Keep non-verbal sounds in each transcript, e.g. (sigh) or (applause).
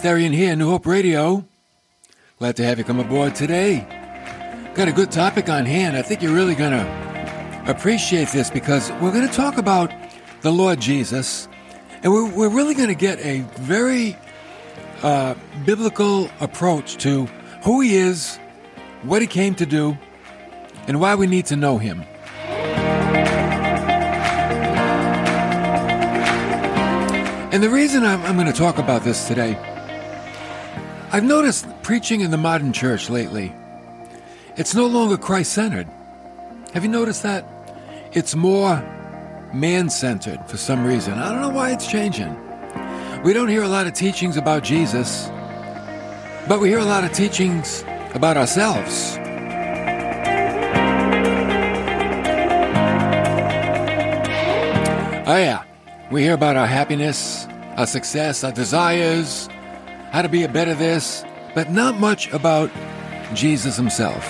Dave Therian here, New Hope Radio. Glad to have you come aboard today. Got a good topic on hand. I think you're really going to appreciate this because we're going to talk about the Lord Jesus, and we're, we're really going to get a very uh, biblical approach to who He is, what He came to do, and why we need to know Him. And the reason I'm, I'm going to talk about this today, I've noticed preaching in the modern church lately, it's no longer Christ centered. Have you noticed that? It's more man centered for some reason. I don't know why it's changing. We don't hear a lot of teachings about Jesus, but we hear a lot of teachings about ourselves. Oh, yeah. We hear about our happiness, our success, our desires, how to be a better this, but not much about Jesus himself.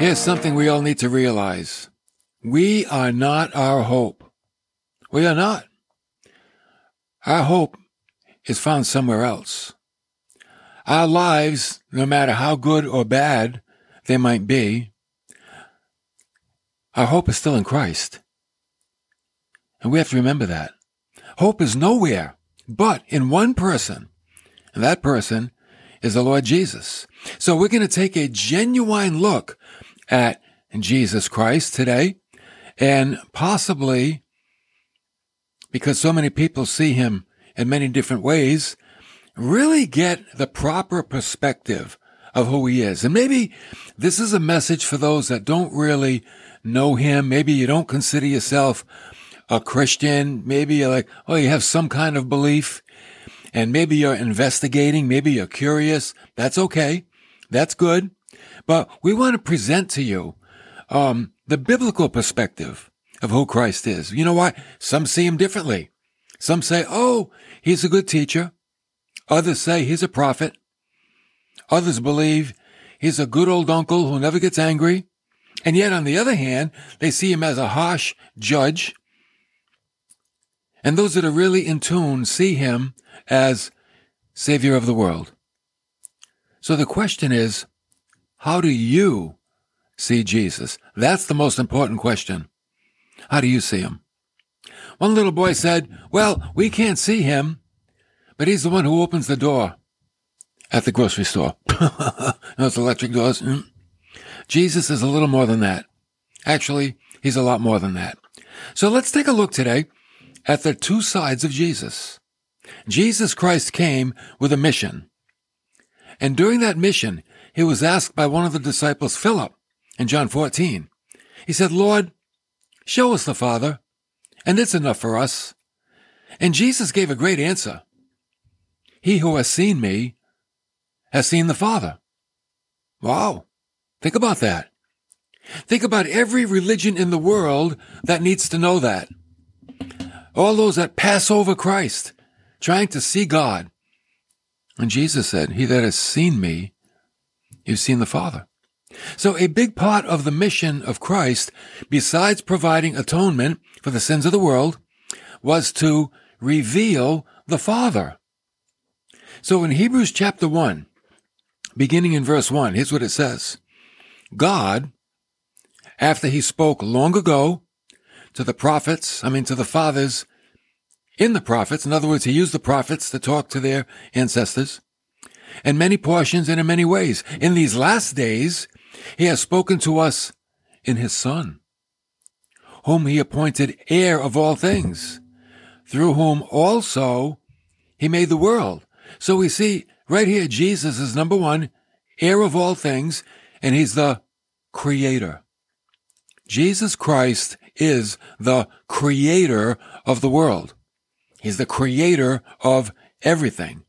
Here's something we all need to realize. We are not our hope. We are not. Our hope is found somewhere else. Our lives, no matter how good or bad they might be, our hope is still in Christ. And we have to remember that. Hope is nowhere but in one person. And that person is the Lord Jesus. So we're going to take a genuine look at Jesus Christ today and possibly because so many people see him in many different ways, really get the proper perspective of who he is. And maybe this is a message for those that don't really know him. Maybe you don't consider yourself a Christian. Maybe you're like, oh, you have some kind of belief and maybe you're investigating. Maybe you're curious. That's okay. That's good. But we want to present to you, um, the biblical perspective of who Christ is. You know what? Some see him differently. Some say, oh, he's a good teacher. Others say he's a prophet. Others believe he's a good old uncle who never gets angry. And yet, on the other hand, they see him as a harsh judge. And those that are really in tune see him as savior of the world. So the question is, how do you see Jesus? That's the most important question. How do you see him? One little boy said, well, we can't see him, but he's the one who opens the door at the grocery store. (laughs) Those electric doors. Mm. Jesus is a little more than that. Actually, he's a lot more than that. So let's take a look today at the two sides of Jesus. Jesus Christ came with a mission. And during that mission, he was asked by one of the disciples, Philip, in John 14. He said, Lord, show us the Father, and it's enough for us. And Jesus gave a great answer. He who has seen me has seen the Father. Wow. Think about that. Think about every religion in the world that needs to know that. All those that pass over Christ, trying to see God. And Jesus said, He that has seen me, you've seen the Father. So a big part of the mission of Christ, besides providing atonement for the sins of the world, was to reveal the Father. So in Hebrews chapter 1, beginning in verse 1, here's what it says. God, after he spoke long ago to the prophets, I mean to the fathers in the prophets, in other words, he used the prophets to talk to their ancestors, in many portions and in many ways. In these last days, he has spoken to us in his Son, whom he appointed heir of all things, through whom also he made the world. So we see right here, Jesus is number one, heir of all things, and he's the creator. Jesus Christ is the creator of the world. He's the creator of everything.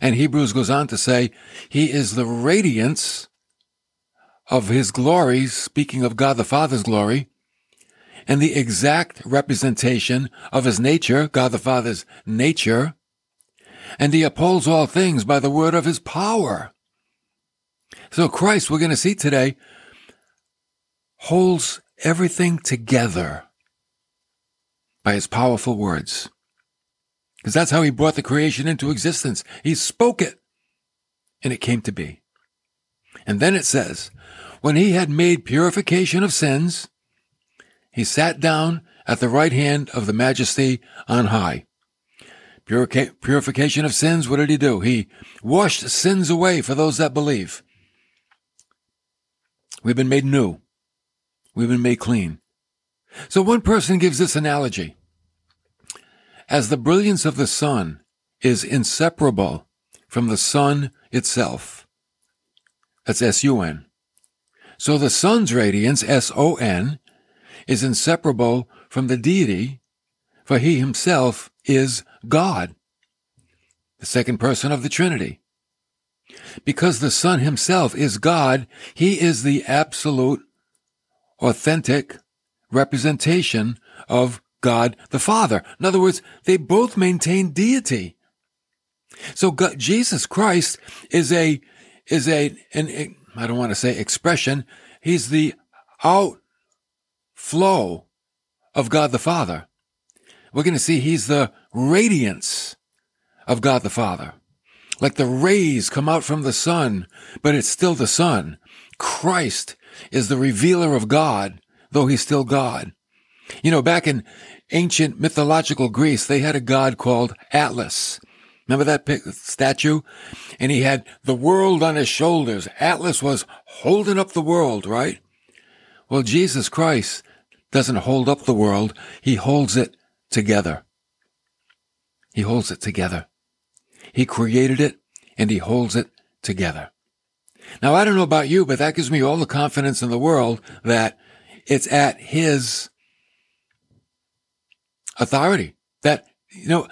And Hebrews goes on to say, he is the radiance of his glory, speaking of God the Father's glory, and the exact representation of his nature, God the Father's nature, and he upholds all things by the word of his power. So Christ, we're going to see today, holds everything together by his powerful words. Because that's how he brought the creation into existence. He spoke it and it came to be. And then it says, when he had made purification of sins, he sat down at the right hand of the majesty on high. Purica- purification of sins, what did he do? He washed sins away for those that believe. We've been made new. We've been made clean. So one person gives this analogy. As the brilliance of the sun is inseparable from the sun itself. That's S-U-N. So the sun's radiance, S-O-N, is inseparable from the deity, for he himself is God, the second person of the Trinity. Because the Son himself is God, he is the absolute, authentic representation of God the Father. In other words, they both maintain deity. So God, Jesus Christ is a, is a, an, I don't want to say expression. He's the outflow of God the Father. We're going to see he's the radiance of God the Father. Like the rays come out from the sun, but it's still the sun. Christ is the revealer of God, though he's still God. You know, back in ancient mythological Greece, they had a god called Atlas. Remember that statue? And he had the world on his shoulders. Atlas was holding up the world, right? Well, Jesus Christ doesn't hold up the world. He holds it together. He holds it together. He created it and he holds it together. Now, I don't know about you, but that gives me all the confidence in the world that it's at his authority that, you know,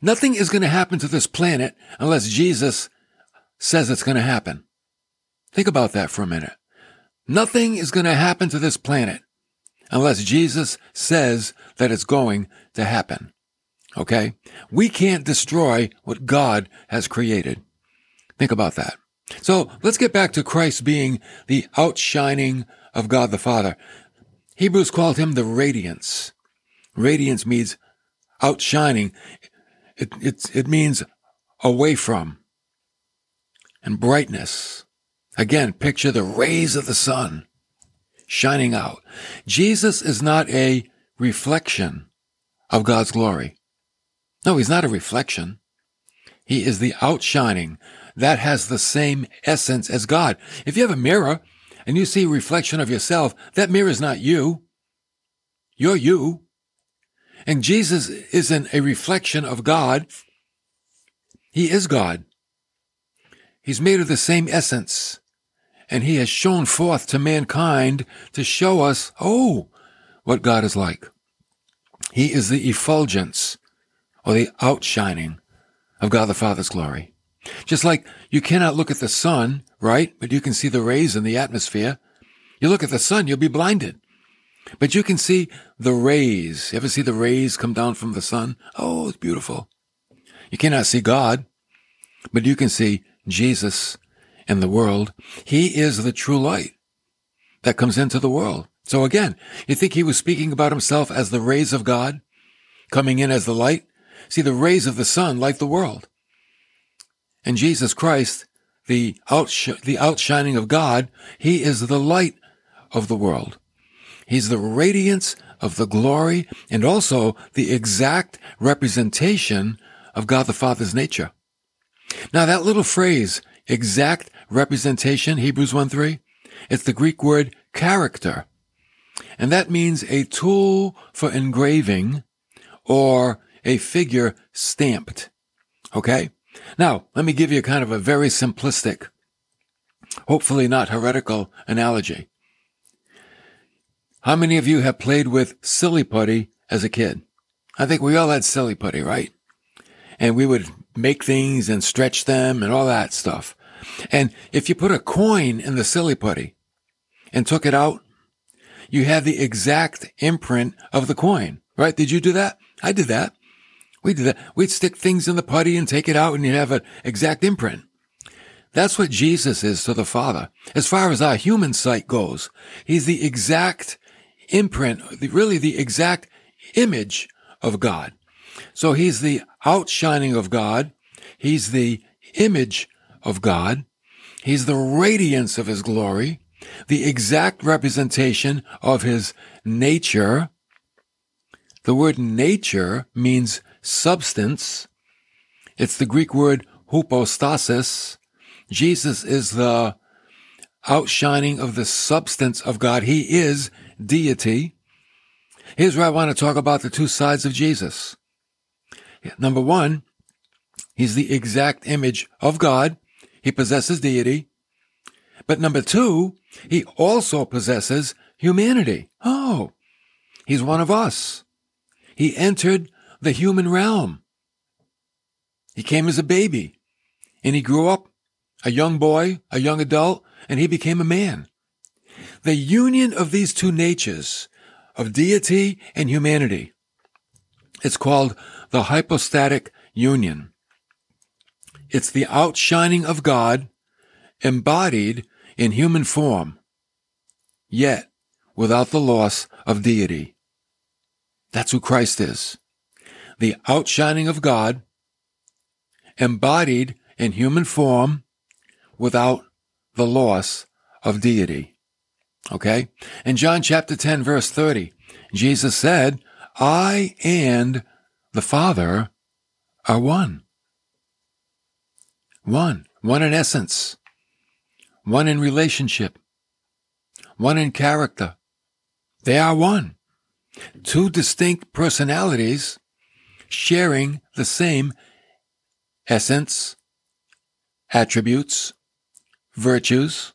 nothing is going to happen to this planet unless Jesus says it's going to happen. Think about that for a minute. Nothing is going to happen to this planet unless Jesus says that it's going to happen. Okay? We can't destroy what God has created. Think about that. So let's get back to Christ being the outshining of God the Father. Hebrews called him the radiance. Radiance means outshining. It, it, it means away from. And brightness. Again, picture the rays of the sun shining out. Jesus is not a reflection of God's glory. No, he's not a reflection. He is the outshining that has the same essence as God. If you have a mirror and you see a reflection of yourself, that mirror is not you. You're you. And Jesus isn't a reflection of God. He is God. He's made of the same essence. And he has shown forth to mankind to show us, oh, what God is like. He is the effulgence or the outshining of God the Father's glory. Just like you cannot look at the sun, right? But you can see the rays in the atmosphere. You look at the sun, you'll be blinded. But you can see the rays. You ever see the rays come down from the sun? Oh, it's beautiful. You cannot see God, but you can see Jesus in the world. He is the true light that comes into the world. So again, you think he was speaking about himself as the rays of God coming in as the light? See, the rays of the sun light the world. And Jesus Christ, the, outsh- the outshining of God, he is the light of the world. He's the radiance of the glory and also the exact representation of God the Father's nature. Now that little phrase, exact representation, Hebrews 1 3, it's the Greek word character. And that means a tool for engraving or a figure stamped. Okay? Now, let me give you kind of a very simplistic, hopefully not heretical analogy. How many of you have played with silly putty as a kid? I think we all had silly putty, right? And we would make things and stretch them and all that stuff. And if you put a coin in the silly putty and took it out, you had the exact imprint of the coin, right? Did you do that? I did that. We did that. We'd stick things in the putty and take it out and you'd have an exact imprint. That's what Jesus is to the Father. As far as our human sight goes, he's the exact imprint, really the exact image of God. So he's the outshining of God. He's the image of God. He's the radiance of his glory, the exact representation of his nature. The word nature means substance. It's the Greek word hypostasis. Jesus is the outshining of the substance of God. He is deity. Here's where I want to talk about the two sides of Jesus. Number one, he's the exact image of God. He possesses deity. But number two, he also possesses humanity. Oh, he's one of us. He entered the human realm. He came as a baby and he grew up a young boy, a young adult, and he became a man. The union of these two natures, of deity and humanity, it's called the hypostatic union. It's the outshining of God embodied in human form, yet without the loss of deity. That's who Christ is. The outshining of God embodied in human form without the loss of deity. Okay? In John chapter 10 verse 30, Jesus said, I and the Father are one. One. One in essence. One in relationship. One in character. They are one. Two distinct personalities sharing the same essence, attributes, virtues,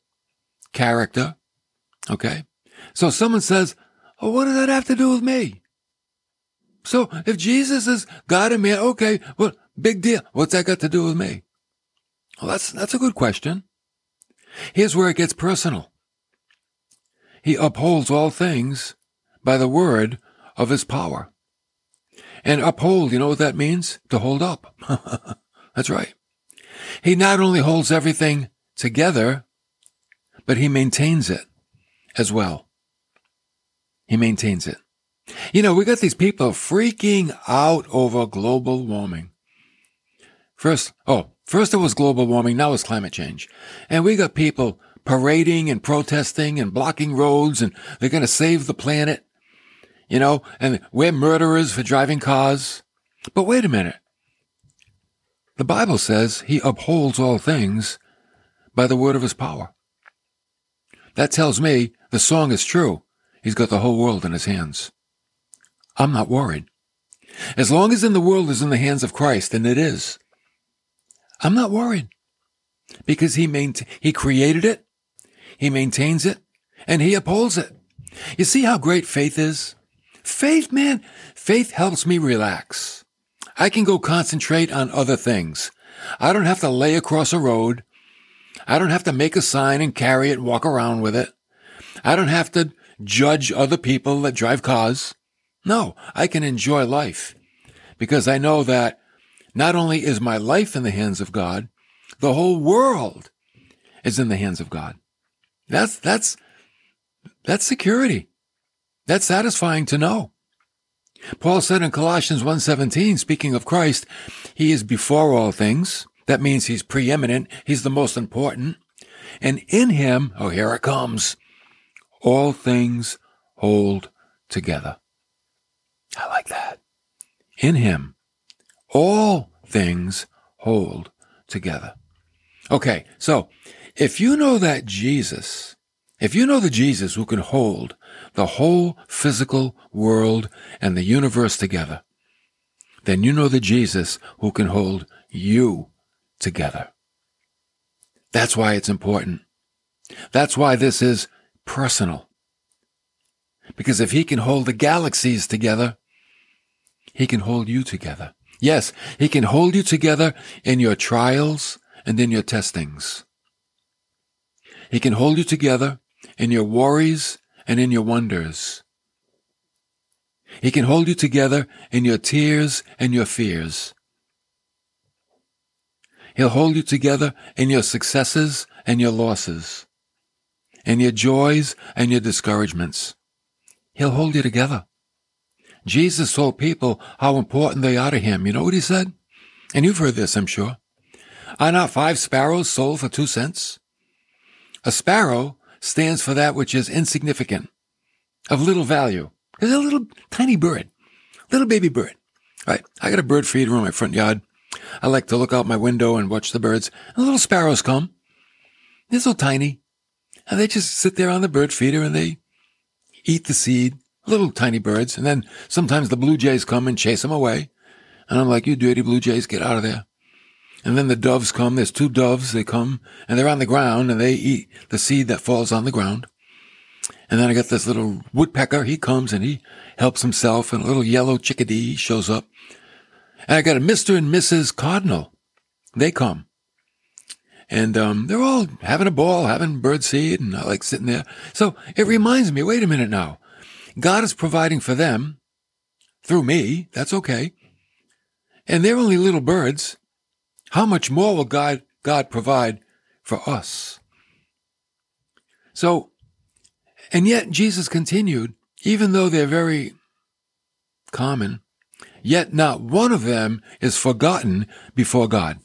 character. Okay. So someone says, oh, what does that have to do with me? So if Jesus is God and man, okay, well, big deal. What's that got to do with me? Well, that's, that's a good question. Here's where it gets personal. He upholds all things by the word of his power. And uphold, you know what that means? To hold up. (laughs) That's right. He not only holds everything together, but he maintains it as well. He maintains it. You know, we got these people freaking out over global warming. First, oh, first it was global warming, now it's climate change. And we got people parading and protesting and blocking roads and they're going to save the planet. You know, and we're murderers for driving cars. But wait a minute. The Bible says he upholds all things by the word of his power. That tells me the song is true. He's got the whole world in his hands. I'm not worried. As long as in the world is in the hands of Christ, and it is, I'm not worried because he main, he created it, he maintains it, and he upholds it. You see how great faith is? Faith, man, faith helps me relax. I can go concentrate on other things. I don't have to lay across a road. I don't have to make a sign and carry it and walk around with it. I don't have to judge other people that drive cars. No, I can enjoy life because I know that not only is my life in the hands of God, the whole world is in the hands of God. That's, that's, that's security. That's satisfying to know. Paul said in Colossians 1:17, speaking of Christ, he is before all things. That means he's preeminent. He's the most important. And in him, oh, here it comes. All things hold together. I like that. In him, all things hold together. Okay. So if you know that Jesus, if you know the Jesus who can hold the whole physical world and the universe together, then you know the Jesus who can hold you together. That's why it's important. That's why this is personal. Because if he can hold the galaxies together, he can hold you together. Yes, he can hold you together in your trials and in your testings. He can hold you together in your worries and in your wonders. He can hold you together in your tears and your fears. He'll hold you together in your successes and your losses, in your joys and your discouragements. He'll hold you together. Jesus told people how important they are to him. You know what he said? And you've heard this, I'm sure. Are not five sparrows sold for two cents? A sparrow stands for that which is insignificant, of little value. It's a little tiny bird, little baby bird. Right? I got a bird feeder in my front yard. I like to look out my window and watch the birds. And little sparrows come. They're so tiny. And they just sit there on the bird feeder and they eat the seed, little tiny birds. And then sometimes the blue jays come and chase them away. And I'm like, you dirty blue jays, get out of there. And then the doves come. There's two doves. They come and they're on the ground and they eat the seed that falls on the ground. And then I got this little woodpecker. He comes and he helps himself and a little yellow chickadee shows up. And I got a Mr. and Mrs. Cardinal. They come. And um, they're all having a ball, having bird seed, and I like sitting there. So it reminds me, wait a minute now. God is providing for them through me. That's okay. And they're only little birds. How much more will God, God provide for us? So, and yet Jesus continued, even though they're very common, yet not one of them is forgotten before God.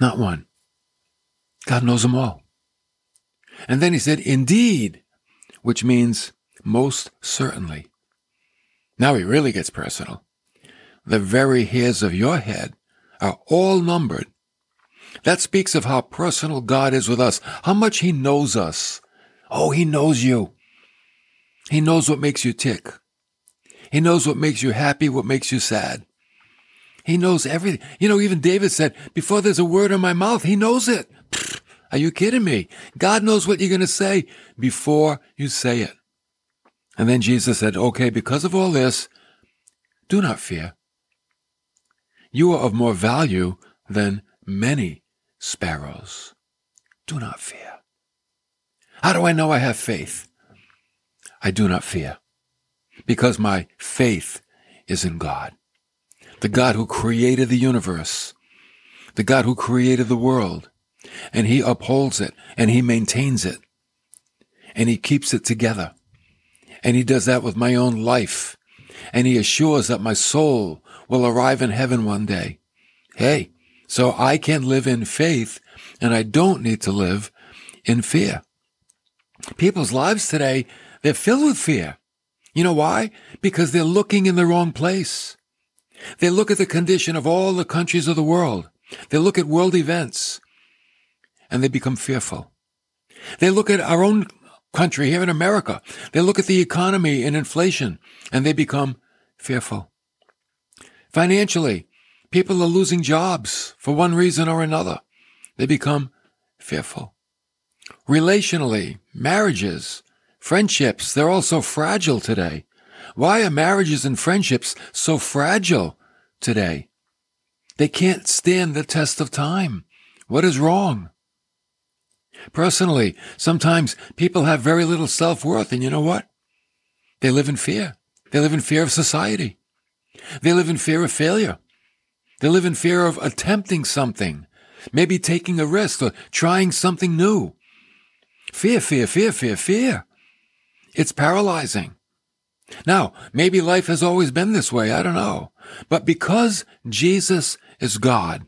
Not one. God knows them all. And then he said, indeed, which means most certainly. Now he really gets personal. The very hairs of your head are all numbered. That speaks of how personal God is with us, how much he knows us. Oh, he knows you. He knows what makes you tick. He knows what makes you happy, what makes you sad. He knows everything. You know, even David said, before there's a word in my mouth, he knows it. Are you kidding me? God knows what you're going to say before you say it. And then Jesus said, okay, because of all this, do not fear. You are of more value than many sparrows. Do not fear. How do I know I have faith? I do not fear because my faith is in God, the God who created the universe, the God who created the world, and he upholds it and he maintains it and he keeps it together. And he does that with my own life. And he assures that my soul will arrive in heaven one day. Hey, so I can live in faith and I don't need to live in fear. People's lives today, they're filled with fear. You know why? Because they're looking in the wrong place. They look at the condition of all the countries of the world. They look at world events and they become fearful. They look at our own country here in America. They look at the economy and inflation and they become fearful. Financially, people are losing jobs for one reason or another. They become fearful. Relationally, marriages, friendships, they're all so fragile today. Why are marriages and friendships so fragile today? They can't stand the test of time. What is wrong? Personally, sometimes people have very little self-worth, and you know what? They live in fear. They live in fear of society. They live in fear of failure. They live in fear of attempting something, maybe taking a risk or trying something new. Fear, fear, fear, fear, fear. It's paralyzing. Now, maybe life has always been this way. I don't know. But because Jesus is God,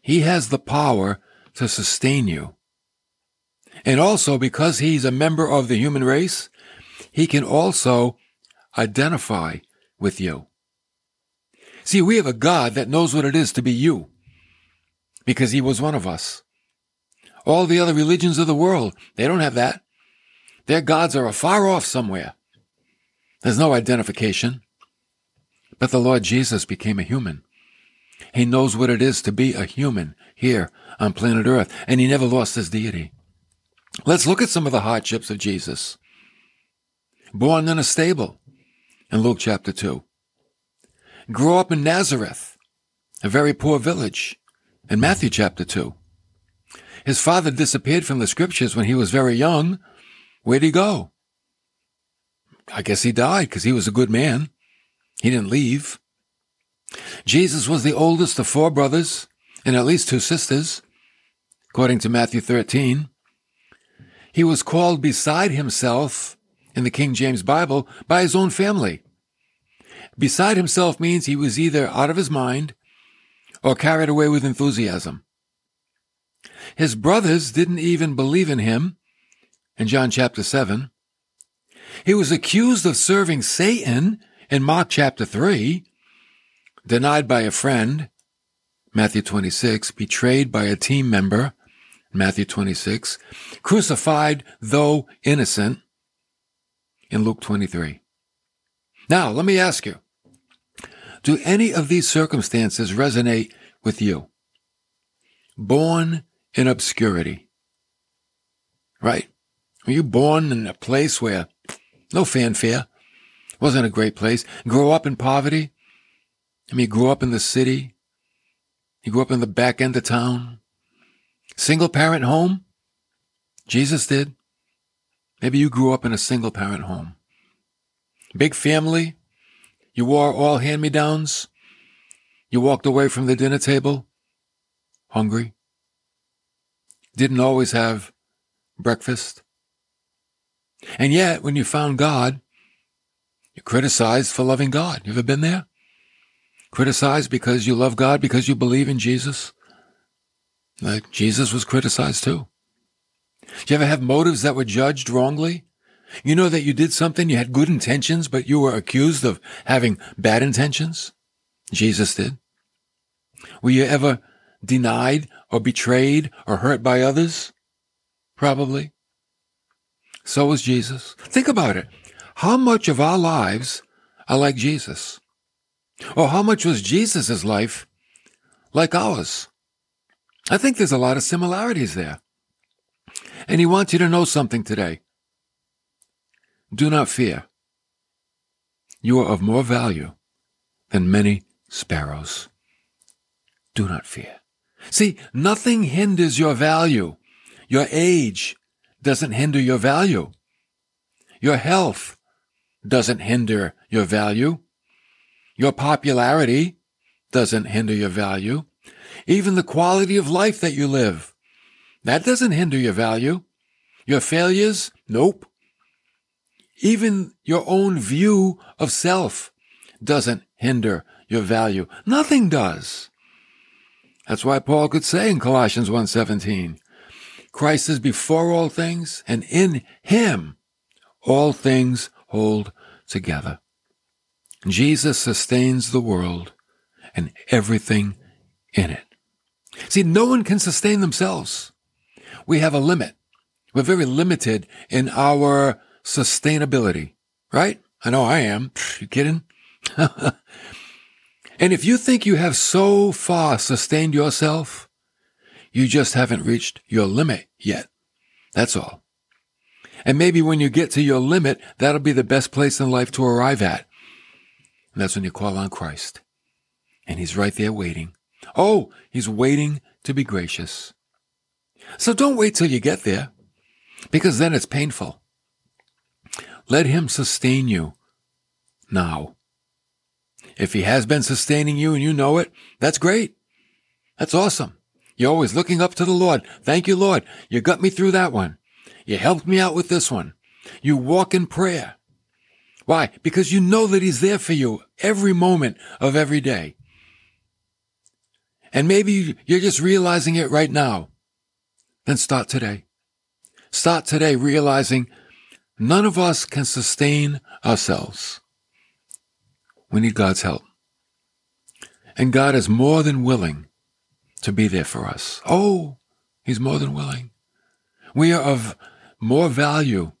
He has the power to sustain you. And also because he's a member of the human race, he can also identify with you. See, we have a God that knows what it is to be you because he was one of us. All the other religions of the world, they don't have that. Their gods are afar off somewhere. There's no identification. But the Lord Jesus became a human. He knows what it is to be a human here on planet Earth, and he never lost his deity. Let's look at some of the hardships of Jesus. Born in a stable in Luke chapter 2. Grew up in Nazareth, a very poor village in Matthew chapter 2. His father disappeared from the scriptures when he was very young. Where'd he go? I guess he died because he was a good man. He didn't leave. Jesus was the oldest of four brothers and at least two sisters, according to Matthew 13. He was called beside himself in the King James Bible by his own family. Beside himself means he was either out of his mind or carried away with enthusiasm. His brothers didn't even believe in him in John chapter 7. He was accused of serving Satan in Mark chapter 3, denied by a friend, Matthew 26, betrayed by a team member, Matthew 26, crucified though innocent, in Luke 23. Now, let me ask you, do any of these circumstances resonate with you? Born in obscurity. Right? Were you born in a place where no fanfare? Wasn't a great place. Grow up in poverty? I mean, grew up in the city. You grew up in the back end of town. Single parent home? Jesus did. Maybe you grew up in a single parent home. Big family? You wore all hand me downs? You walked away from the dinner table hungry? Didn't always have breakfast? And yet, when you found God, you're criticized for loving God. You ever been there? Criticized because you love God, because you believe in Jesus? Like Jesus was criticized too. You ever have motives that were judged wrongly? You know that you did something, you had good intentions, but you were accused of having bad intentions? Jesus did. Were you ever denied or betrayed or hurt by others? Probably. So was Jesus. Think about it. How much of our lives are like Jesus? Or how much was Jesus' life like ours? I think there's a lot of similarities there. And he wants you to know something today. Do not fear. You are of more value than many sparrows. Do not fear. See, nothing hinders your value. Your age doesn't hinder your value. Your health doesn't hinder your value. Your popularity doesn't hinder your value. Even the quality of life that you live, that doesn't hinder your value. Your failures, nope. Even your own view of self doesn't hinder your value. Nothing does. That's why Paul could say in Colossians 1:17, Christ is before all things, and in him all things hold together. Jesus sustains the world and everything in it. See, no one can sustain themselves. We have a limit. We're very limited in our sustainability, right? I know I am. You kidding? (laughs) and if you think you have so far sustained yourself, you just haven't reached your limit yet. That's all. And maybe when you get to your limit, that'll be the best place in life to arrive at. And that's when you call on Christ. And he's right there waiting. Oh, he's waiting to be gracious. So don't wait till you get there, because then it's painful. Let him sustain you now. If he has been sustaining you and you know it, that's great. That's awesome. You're always looking up to the Lord. Thank you, Lord. You got me through that one. You helped me out with this one. You walk in prayer. Why? Because you know that he's there for you every moment of every day. And maybe you're just realizing it right now. Then start today. Start today realizing none of us can sustain ourselves. We need God's help. And God is more than willing to be there for us. Oh, He's more than willing. We are of more value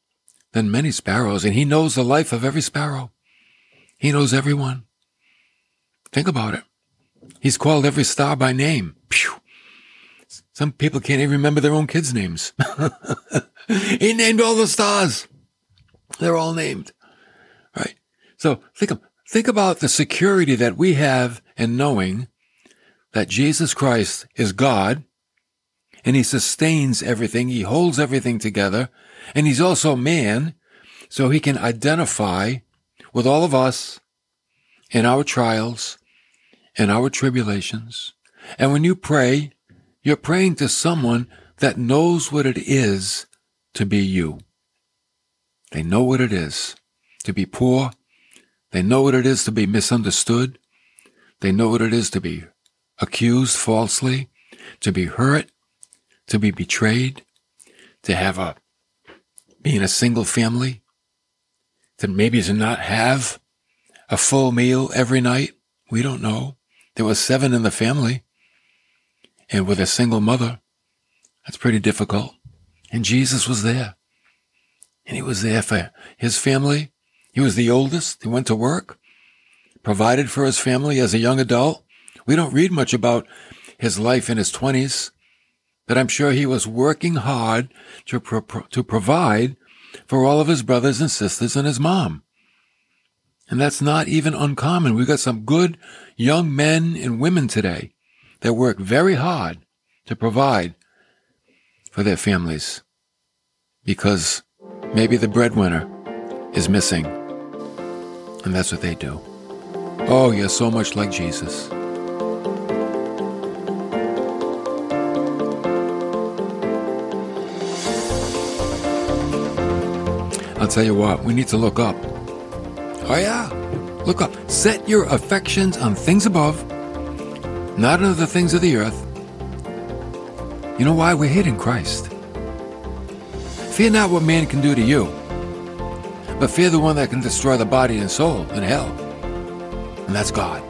than many sparrows, and He knows the life of every sparrow. He knows everyone. Think about it. He's called every star by name. Phew. Some people can't even remember their own kids' names. (laughs) he named all the stars. They're all named. Right? So think, think about the security that we have in knowing that Jesus Christ is God and he sustains everything. He holds everything together and he's also man. So he can identify with all of us in our trials in our tribulations. And when you pray, you're praying to someone that knows what it is to be you. They know what it is to be poor. They know what it is to be misunderstood. They know what it is to be accused falsely, to be hurt, to be betrayed, to have a, be in a single family, to maybe to not have a full meal every night. We don't know. There was seven in the family and with a single mother. That's pretty difficult. And Jesus was there. And he was there for his family. He was the oldest. He went to work, provided for his family as a young adult. We don't read much about his life in his twenties, but I'm sure he was working hard to, pro- to provide for all of his brothers and sisters and his mom. And that's not even uncommon. We've got some good young men and women today that work very hard to provide for their families because maybe the breadwinner is missing. And that's what they do. Oh, you're so much like Jesus. I'll tell you what, we need to look up. Oh, yeah. Look up. Set your affections on things above, not on the things of the earth. You know why? We're hid in Christ. Fear not what man can do to you, but fear the one that can destroy the body and soul in hell. And that's God.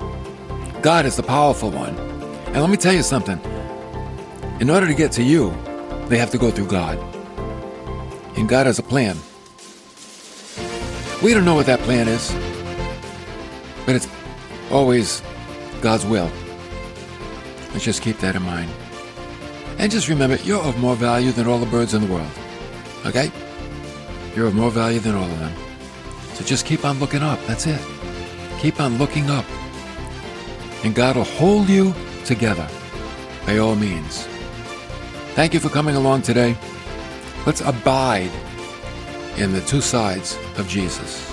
God is the powerful one. And let me tell you something. In order to get to you, they have to go through God. And God has a plan. We don't know what that plan is, but it's always God's will. Just keep that in mind. And just remember, you're of more value than all the birds in the world. Okay? You're of more value than all of them. So just keep on looking up. That's it. Keep on looking up. And God will hold you together by all means. Thank you for coming along today. Let's abide in the two sides of Jesus.